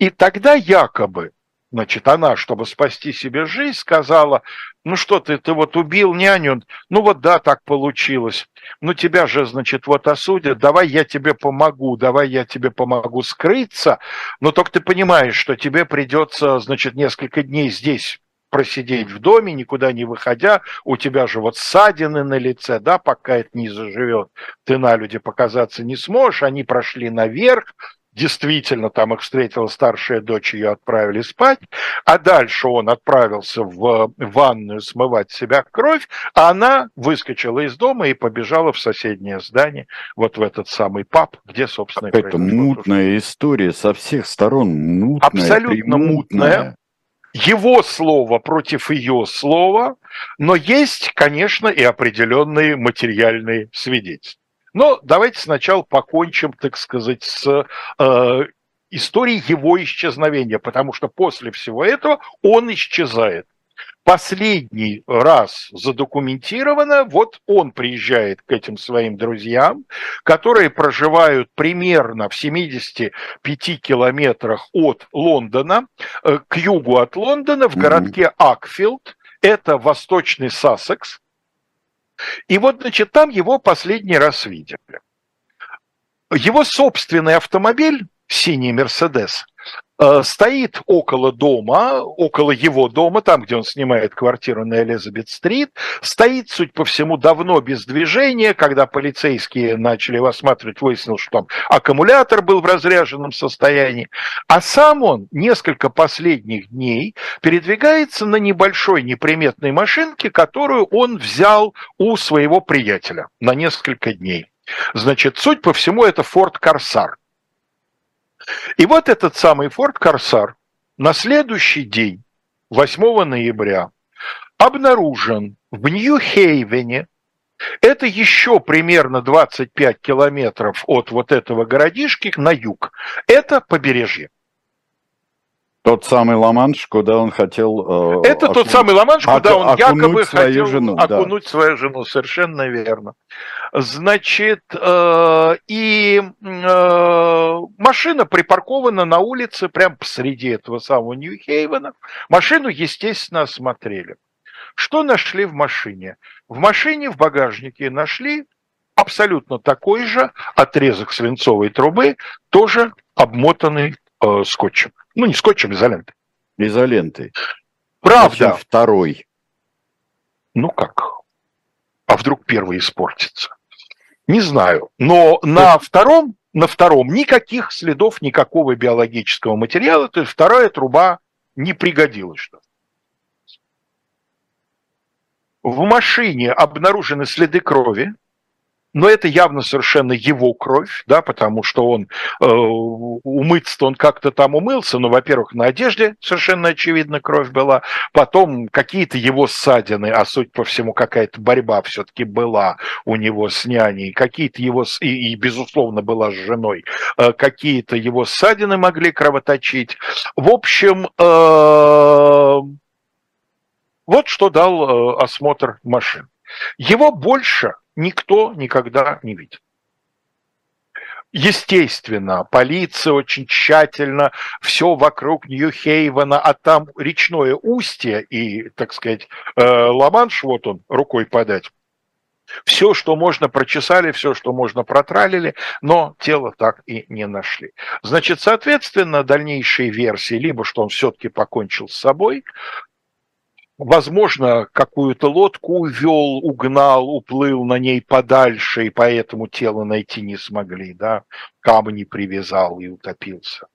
и тогда якобы Значит, она, чтобы спасти себе жизнь, сказала, ну что ты, ты вот убил няню, ну вот да, так получилось. Ну тебя же, значит, вот осудят, давай я тебе помогу, давай я тебе помогу скрыться, но только ты понимаешь, что тебе придется, значит, несколько дней здесь просидеть в доме, никуда не выходя, у тебя же вот ссадины на лице, да, пока это не заживет, ты на люди показаться не сможешь, они прошли наверх, Действительно, там их встретила старшая дочь, ее отправили спать, а дальше он отправился в ванную смывать себя кровь, а она выскочила из дома и побежала в соседнее здание, вот в этот самый паб, где, собственно, Это мутная то, история со всех сторон, мутная, Абсолютно мутная. Его слово против ее слова, но есть, конечно, и определенные материальные свидетельства. Но давайте сначала покончим, так сказать, с э, историей его исчезновения, потому что после всего этого он исчезает. Последний раз задокументировано, вот он приезжает к этим своим друзьям, которые проживают примерно в 75 километрах от Лондона, э, к югу от Лондона, в городке Акфилд, это восточный Сассекс, и вот, значит, там его последний раз видели. Его собственный автомобиль, синий Мерседес, стоит около дома, около его дома, там, где он снимает квартиру на Элизабет-стрит, стоит, суть по всему, давно без движения, когда полицейские начали его осматривать, выяснилось, что там аккумулятор был в разряженном состоянии, а сам он несколько последних дней передвигается на небольшой неприметной машинке, которую он взял у своего приятеля на несколько дней. Значит, суть по всему, это Форд Корсар – и вот этот самый Форд Корсар на следующий день, 8 ноября, обнаружен в Нью-Хейвене, это еще примерно 25 километров от вот этого городишки на юг. Это побережье. Тот самый Ла-Манш, куда он хотел... Э, Это окун... тот самый Ла-Манш, куда он якобы хотел жену, окунуть да. свою жену, совершенно верно. Значит, э, и э, машина припаркована на улице, прямо посреди этого самого Нью-Хейвена. Машину, естественно, осмотрели. Что нашли в машине? В машине в багажнике нашли абсолютно такой же отрезок свинцовой трубы, тоже обмотанный э, скотчем. Ну, не скотчем, изолентой. Изолентой. Правда. Зачем второй. Ну как? А вдруг первый испортится? Не знаю. Но на втором, на втором никаких следов никакого биологического материала, то есть вторая труба не пригодилась. Что в машине обнаружены следы крови, но это явно совершенно его кровь, да, потому что он э, умыться он как-то там умылся, но, во-первых, на одежде совершенно очевидно кровь была, потом какие-то его ссадины, а суть по всему какая-то борьба все-таки была у него с няней, какие-то его, и, и безусловно была с женой, э, какие-то его ссадины могли кровоточить. В общем, э, вот что дал э, осмотр машин. Его больше никто никогда не видит. Естественно, полиция очень тщательно все вокруг Нью-Хейвена, а там речное устье и, так сказать, э, Ла-Манш, вот он, рукой подать. Все, что можно, прочесали, все, что можно, протралили, но тело так и не нашли. Значит, соответственно, дальнейшие версии, либо что он все-таки покончил с собой, возможно, какую-то лодку увел, угнал, уплыл на ней подальше, и поэтому тело найти не смогли, да, камни привязал и утопился.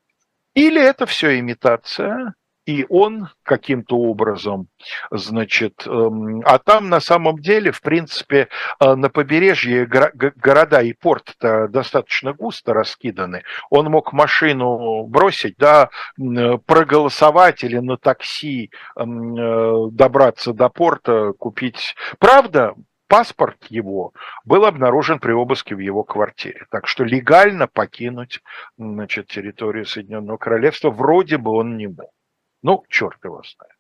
Или это все имитация, и он каким-то образом, значит, эм, а там на самом деле, в принципе, э, на побережье города и порт достаточно густо раскиданы. Он мог машину бросить, да, проголосовать или на такси э, добраться до порта, купить. Правда, паспорт его был обнаружен при обыске в его квартире. Так что легально покинуть значит, территорию Соединенного Королевства вроде бы он не мог. Ну, черт его знает.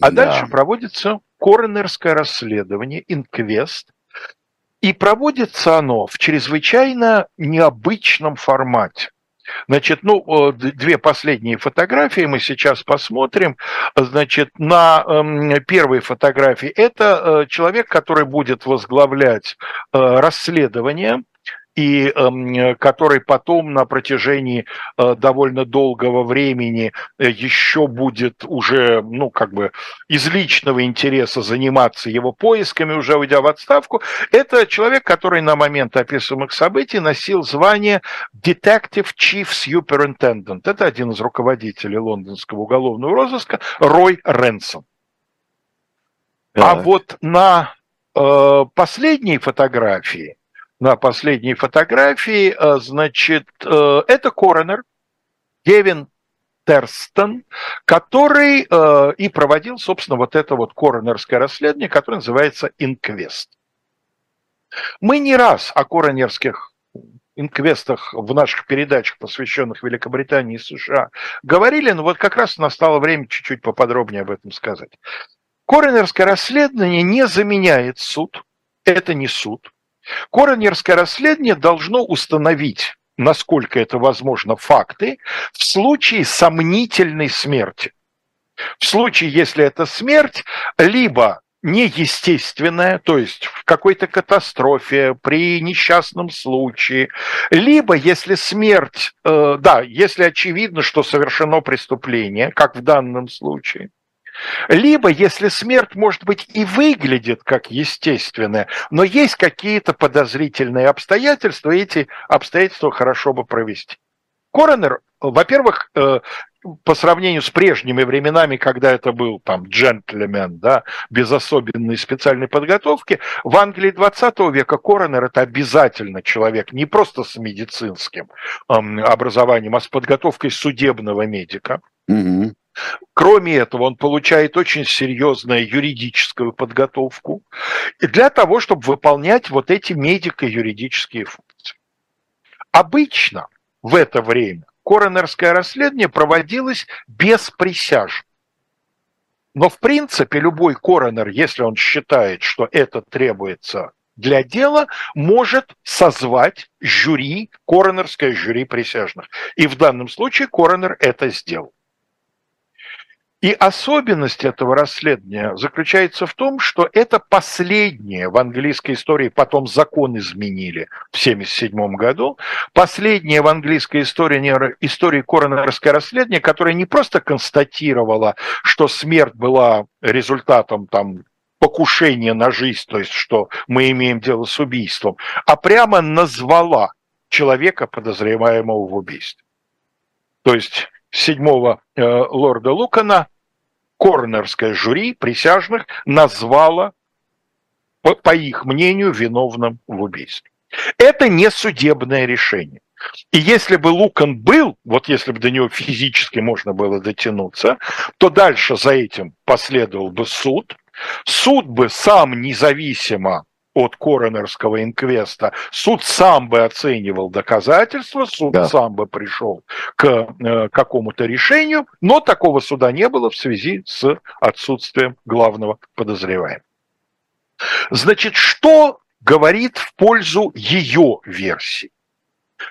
А да. дальше проводится коронерское расследование, инквест, и проводится оно в чрезвычайно необычном формате. Значит, ну, две последние фотографии мы сейчас посмотрим. Значит, на э, первой фотографии это э, человек, который будет возглавлять э, расследование и э, который потом на протяжении э, довольно долгого времени э, еще будет уже, ну, как бы из личного интереса заниматься его поисками, уже уйдя в отставку, это человек, который на момент описываемых событий носил звание Detective Chief Superintendent. Это один из руководителей лондонского уголовного розыска, Рой Ренсон. А вот на э, последней фотографии на последней фотографии, э, значит, э, это коронер Кевин Терстон, который э, и проводил, собственно, вот это вот коронерское расследование, которое называется «Инквест». Мы не раз о коронерских инквестах в наших передачах, посвященных Великобритании и США, говорили, но вот как раз настало время чуть-чуть поподробнее об этом сказать. Коронерское расследование не заменяет суд, это не суд, Коронерское расследование должно установить, насколько это возможно, факты в случае сомнительной смерти. В случае, если это смерть, либо неестественное, то есть в какой-то катастрофе, при несчастном случае, либо если смерть, э, да, если очевидно, что совершено преступление, как в данном случае, либо если смерть, может быть, и выглядит как естественная, но есть какие-то подозрительные обстоятельства, и эти обстоятельства хорошо бы провести. Коронер, во-первых, э, по сравнению с прежними временами, когда это был там джентльмен, да, без особенной специальной подготовки, в Англии 20 века коронер это обязательно человек не просто с медицинским эм, образованием, а с подготовкой судебного медика. Угу. Кроме этого, он получает очень серьезную юридическую подготовку для того, чтобы выполнять вот эти медико-юридические функции. Обычно в это время коронерское расследование проводилось без присяжных. Но, в принципе, любой коронер, если он считает, что это требуется для дела, может созвать жюри, коронерское жюри присяжных. И в данном случае коронер это сделал. И особенность этого расследования заключается в том, что это последнее в английской истории, потом закон изменили в 1977 году, последнее в английской истории, истории коронерское расследование, которое не просто констатировало, что смерть была результатом там, покушения на жизнь, то есть что мы имеем дело с убийством, а прямо назвала человека, подозреваемого в убийстве. То есть седьмого э, лорда Лукана коронерское жюри присяжных назвало, по, по их мнению, виновным в убийстве. Это не судебное решение. И если бы Лукан был, вот если бы до него физически можно было дотянуться, то дальше за этим последовал бы суд. Суд бы сам независимо от коронерского инквеста, суд сам бы оценивал доказательства, суд да. сам бы пришел к э, какому-то решению, но такого суда не было в связи с отсутствием главного подозреваемого. Значит, что говорит в пользу ее версии?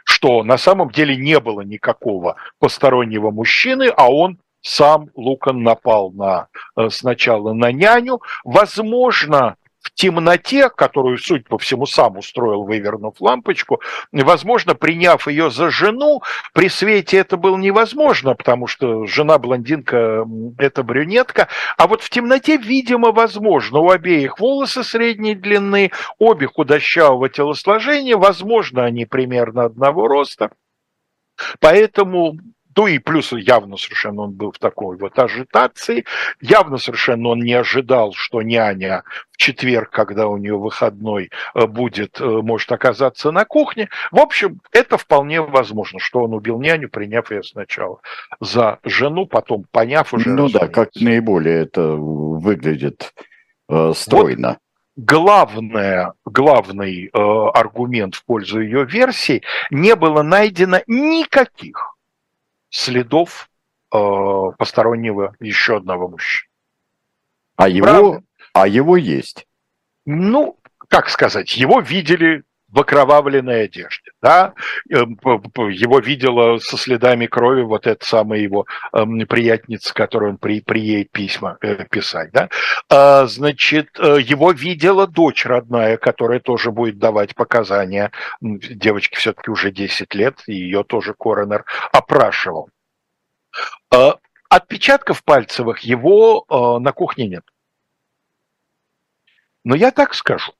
Что на самом деле не было никакого постороннего мужчины, а он сам Лукан напал на, э, сначала на няню. Возможно, в темноте, которую, судя по всему, сам устроил, вывернув лампочку, возможно, приняв ее за жену, при свете это было невозможно, потому что жена блондинка – это брюнетка, а вот в темноте, видимо, возможно. У обеих волосы средней длины, обе худощавого телосложения, возможно, они примерно одного роста. Поэтому ну и плюс явно совершенно он был в такой вот ажитации. Явно совершенно он не ожидал, что няня в четверг, когда у нее выходной э, будет, э, может оказаться на кухне. В общем, это вполне возможно, что он убил няню, приняв ее сначала за жену, потом поняв уже. Ну да, как наиболее это выглядит э, стройно. Вот главное, главный э, аргумент в пользу ее версии, не было найдено никаких следов э, постороннего еще одного мужчины. А его, а его есть? Ну, как сказать, его видели в окровавленной одежде, да, э, его видела со следами крови вот эта самая его эм, приятница, которой он при, приедет письма э, писать, да, а, значит, э, его видела дочь родная, которая тоже будет давать показания, девочке все-таки уже 10 лет, ее тоже коронер опрашивал. А, отпечатков пальцевых его на кухне нет. Но я так скажу.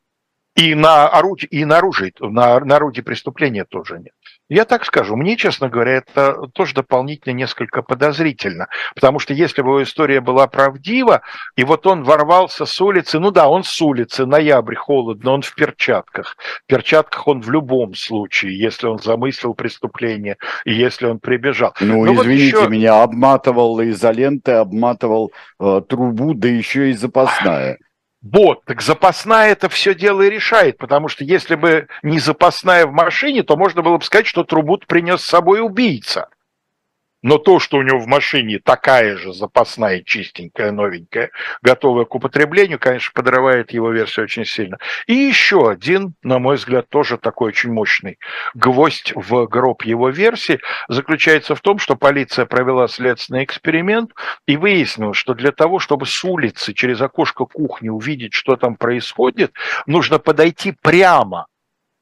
И на орудии, и на оружии, на, на орудии преступления тоже нет. Я так скажу, мне, честно говоря, это тоже дополнительно несколько подозрительно, потому что если бы история была правдива, и вот он ворвался с улицы, ну да, он с улицы, ноябрь, холодно, он в перчатках. В перчатках он в любом случае, если он замыслил преступление и если он прибежал. Ну, Но извините вот еще... меня, обматывал изолентой, обматывал э, трубу, да еще и запасная. Вот, так запасная это все дело и решает, потому что если бы не запасная в машине, то можно было бы сказать, что трубу принес с собой убийца. Но то, что у него в машине такая же запасная, чистенькая, новенькая, готовая к употреблению, конечно, подрывает его версию очень сильно. И еще один, на мой взгляд, тоже такой очень мощный гвоздь в гроб его версии заключается в том, что полиция провела следственный эксперимент и выяснила, что для того, чтобы с улицы через окошко кухни увидеть, что там происходит, нужно подойти прямо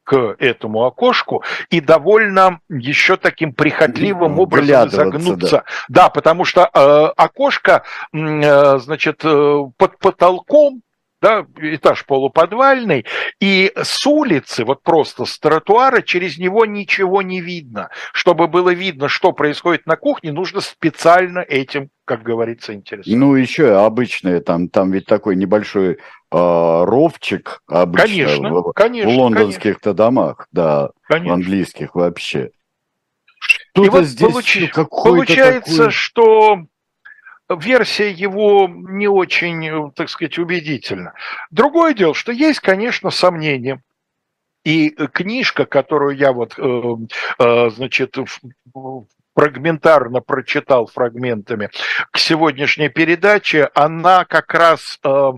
к этому окошку и довольно еще таким прихотливым образом загнуться. Да. да, потому что э, окошко, э, значит, э, под потолком да, этаж полуподвальный, и с улицы, вот просто с тротуара, через него ничего не видно. Чтобы было видно, что происходит на кухне, нужно специально этим, как говорится, интересоваться. Ну, еще обычные, там, там ведь такой небольшой э, ровчик обычно конечно, в, конечно, в лондонских-то домах, да, конечно. в английских вообще. Что-то и вот здесь получ... получается, такое... что версия его не очень, так сказать, убедительна. Другое дело, что есть, конечно, сомнения. И книжка, которую я вот, э, э, значит, фрагментарно прочитал фрагментами к сегодняшней передаче, она как раз э,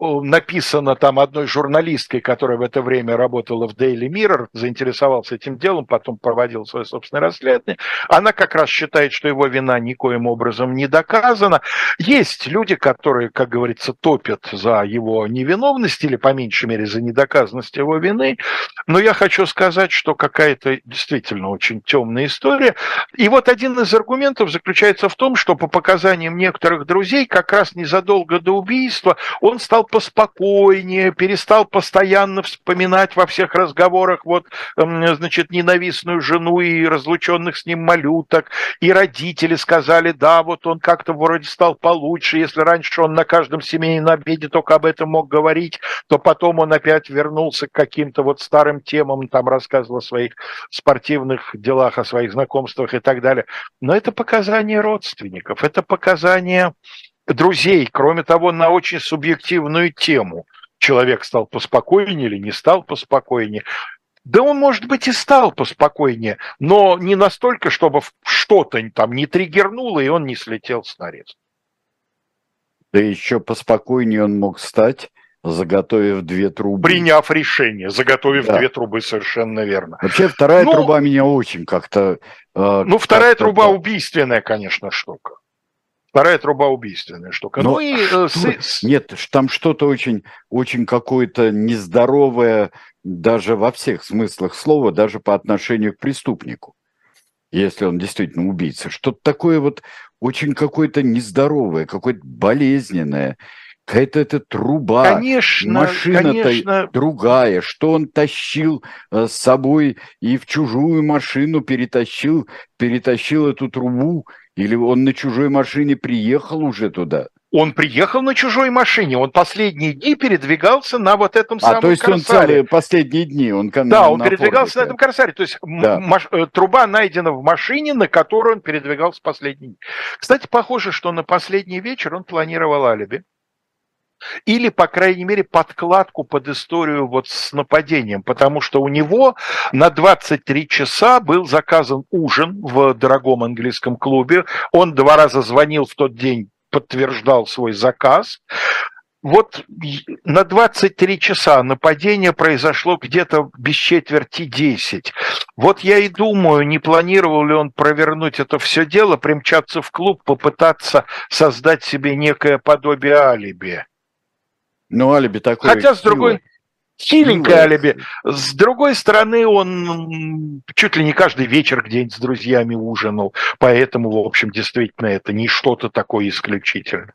написано там одной журналисткой, которая в это время работала в Daily Mirror, заинтересовался этим делом, потом проводил свое собственное расследование. Она как раз считает, что его вина никоим образом не доказана. Есть люди, которые, как говорится, топят за его невиновность или, по меньшей мере, за недоказанность его вины. Но я хочу сказать, что какая-то действительно очень темная история. И вот один из аргументов заключается в том, что по показаниям некоторых друзей, как раз незадолго до убийства он стал поспокойнее, перестал постоянно вспоминать во всех разговорах вот, эм, значит, ненавистную жену и разлученных с ним малюток. И родители сказали, да, вот он как-то вроде стал получше. Если раньше он на каждом семейном обеде только об этом мог говорить, то потом он опять вернулся к каким-то вот старым темам, там рассказывал о своих спортивных делах, о своих знакомствах и так далее. Но это показания родственников, это показания друзей, кроме того, на очень субъективную тему. Человек стал поспокойнее или не стал поспокойнее. Да он, может быть, и стал поспокойнее, но не настолько, чтобы что-то там не триггернуло, и он не слетел с нареза. Да еще поспокойнее он мог стать, заготовив две трубы. Приняв решение, заготовив да. две трубы, совершенно верно. Вообще вторая ну, труба меня очень как-то... Э, ну, вторая как труба убийственная, конечно, штука. Вторая труба убийственная штука. Но ну и э, с... нет, там что-то очень, очень какое-то нездоровое, даже во всех смыслах слова, даже по отношению к преступнику, если он действительно убийца. Что-то такое вот очень какое-то нездоровое, какое-то болезненное. Какая-то эта труба, конечно, машина-то конечно. другая, что он тащил э, с собой и в чужую машину перетащил, перетащил эту трубу, или он на чужой машине приехал уже туда? Он приехал на чужой машине, он последние дни передвигался на вот этом а, самом то есть корсаре. он целые последние дни, он Да, он передвигался на этом корсаре, то есть да. маш... Э, труба найдена в машине, на которой он передвигался последние дни. Кстати, похоже, что на последний вечер он планировал алиби или, по крайней мере, подкладку под историю вот с нападением, потому что у него на 23 часа был заказан ужин в дорогом английском клубе. Он два раза звонил в тот день, подтверждал свой заказ. Вот на 23 часа нападение произошло где-то без четверти 10. Вот я и думаю, не планировал ли он провернуть это все дело, примчаться в клуб, попытаться создать себе некое подобие алиби. Ну, алиби такое. Хотя, с другой... Хиленькое алиби. С другой стороны, он чуть ли не каждый вечер где-нибудь с друзьями ужинал. Поэтому, в общем, действительно, это не что-то такое исключительное.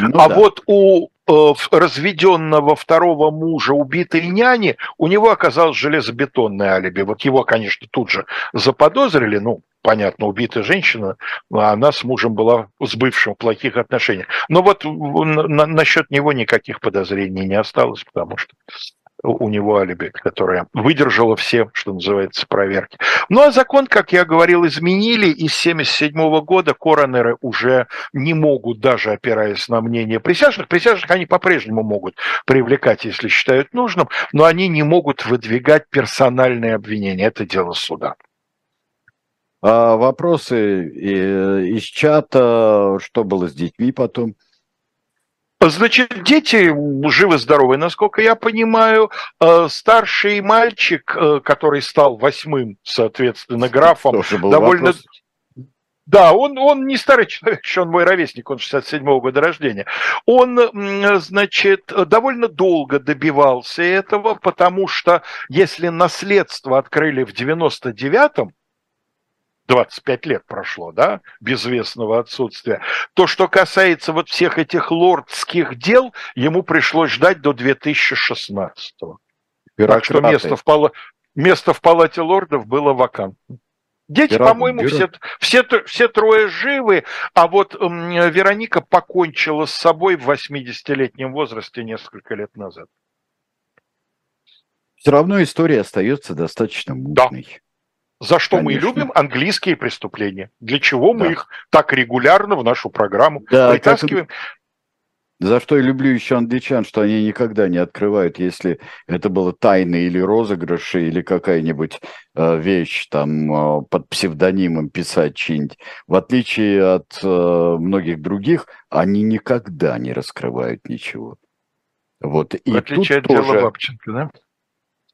Ну, а да. вот у разведенного второго мужа убитой няни у него оказалось железобетонное алиби. Вот его, конечно, тут же заподозрили, ну, понятно, убитая женщина, а она с мужем была с бывшим в плохих отношениях. Но вот на, насчет него никаких подозрений не осталось, потому что у него алиби, которое выдержало все, что называется, проверки. Ну а закон, как я говорил, изменили, и с 1977 года коронеры уже не могут, даже опираясь на мнение присяжных, присяжных они по-прежнему могут привлекать, если считают нужным, но они не могут выдвигать персональные обвинения, это дело суда. А вопросы из чата, что было с детьми потом? Значит, дети живы-здоровы, насколько я понимаю. Э, старший мальчик, э, который стал восьмым, соответственно, графом, довольно... Вопрос. Да, он, он не старый человек, еще он мой ровесник, он 67-го года рождения. Он, значит, довольно долго добивался этого, потому что если наследство открыли в 99-м, 25 лет прошло, да, безвестного отсутствия. То, что касается вот всех этих лордских дел, ему пришлось ждать до 2016-го. Так что место в, пала... место в палате лордов было вакантно. Дети, по-моему, все, все, все трое живы, а вот Вероника покончила с собой в 80-летнем возрасте несколько лет назад. Все равно история остается достаточно мутной. Да. За что Конечно. мы любим английские преступления. Для чего мы да. их так регулярно в нашу программу да, притаскиваем. За что я люблю еще англичан, что они никогда не открывают, если это было тайны или розыгрыши, или какая-нибудь э, вещь там э, под псевдонимом писать что-нибудь. В отличие от э, многих других, они никогда не раскрывают ничего. Вот. И в отличие тут от тоже... дела Бабченко, да?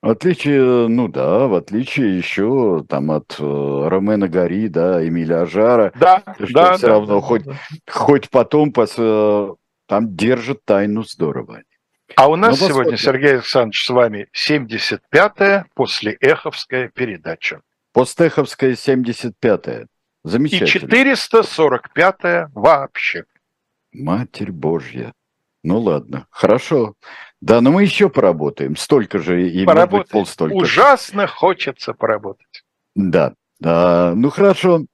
В отличие, ну да, в отличие еще там от э, Ромена Гори, да, Эмиля Ажара, да, что да, все да, равно да, хоть, да. хоть потом пос, э, там держат тайну здорово. А у нас Но сегодня, Сергей Александрович, с вами 75-я после Эховская передача. Постеховская 75-я. Замечательно. И 445-я вообще. Матерь Божья. Ну ладно, хорошо. Да, но мы еще поработаем. Столько же и поработать. Быть, полстолько. Ужасно хочется поработать. Да. А, ну хорошо.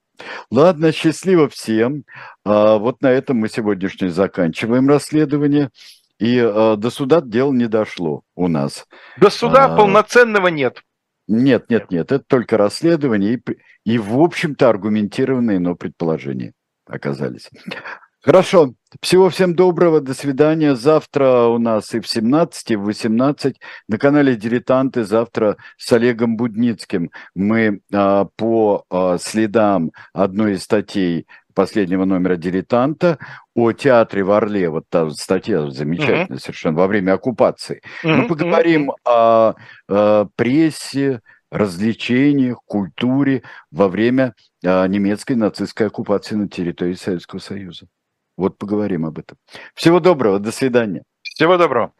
Ладно, счастливо всем. А, вот на этом мы сегодняшнее заканчиваем расследование. И а, до суда дело не дошло у нас. До суда а, полноценного нет. Нет, нет, нет. Это только расследование и, и в общем-то, аргументированные, но предположения оказались. Хорошо. Всего всем доброго. До свидания. Завтра у нас и в 17, и в 18 на канале «Дилетанты». Завтра с Олегом Будницким мы а, по а, следам одной из статей последнего номера «Дилетанта» о театре в Орле. Вот та статья замечательная uh-huh. совершенно во время оккупации. Uh-huh. Мы поговорим uh-huh. о, о прессе, развлечениях, культуре во время а, немецкой нацистской оккупации на территории Советского Союза. Вот поговорим об этом. Всего доброго, до свидания. Всего доброго.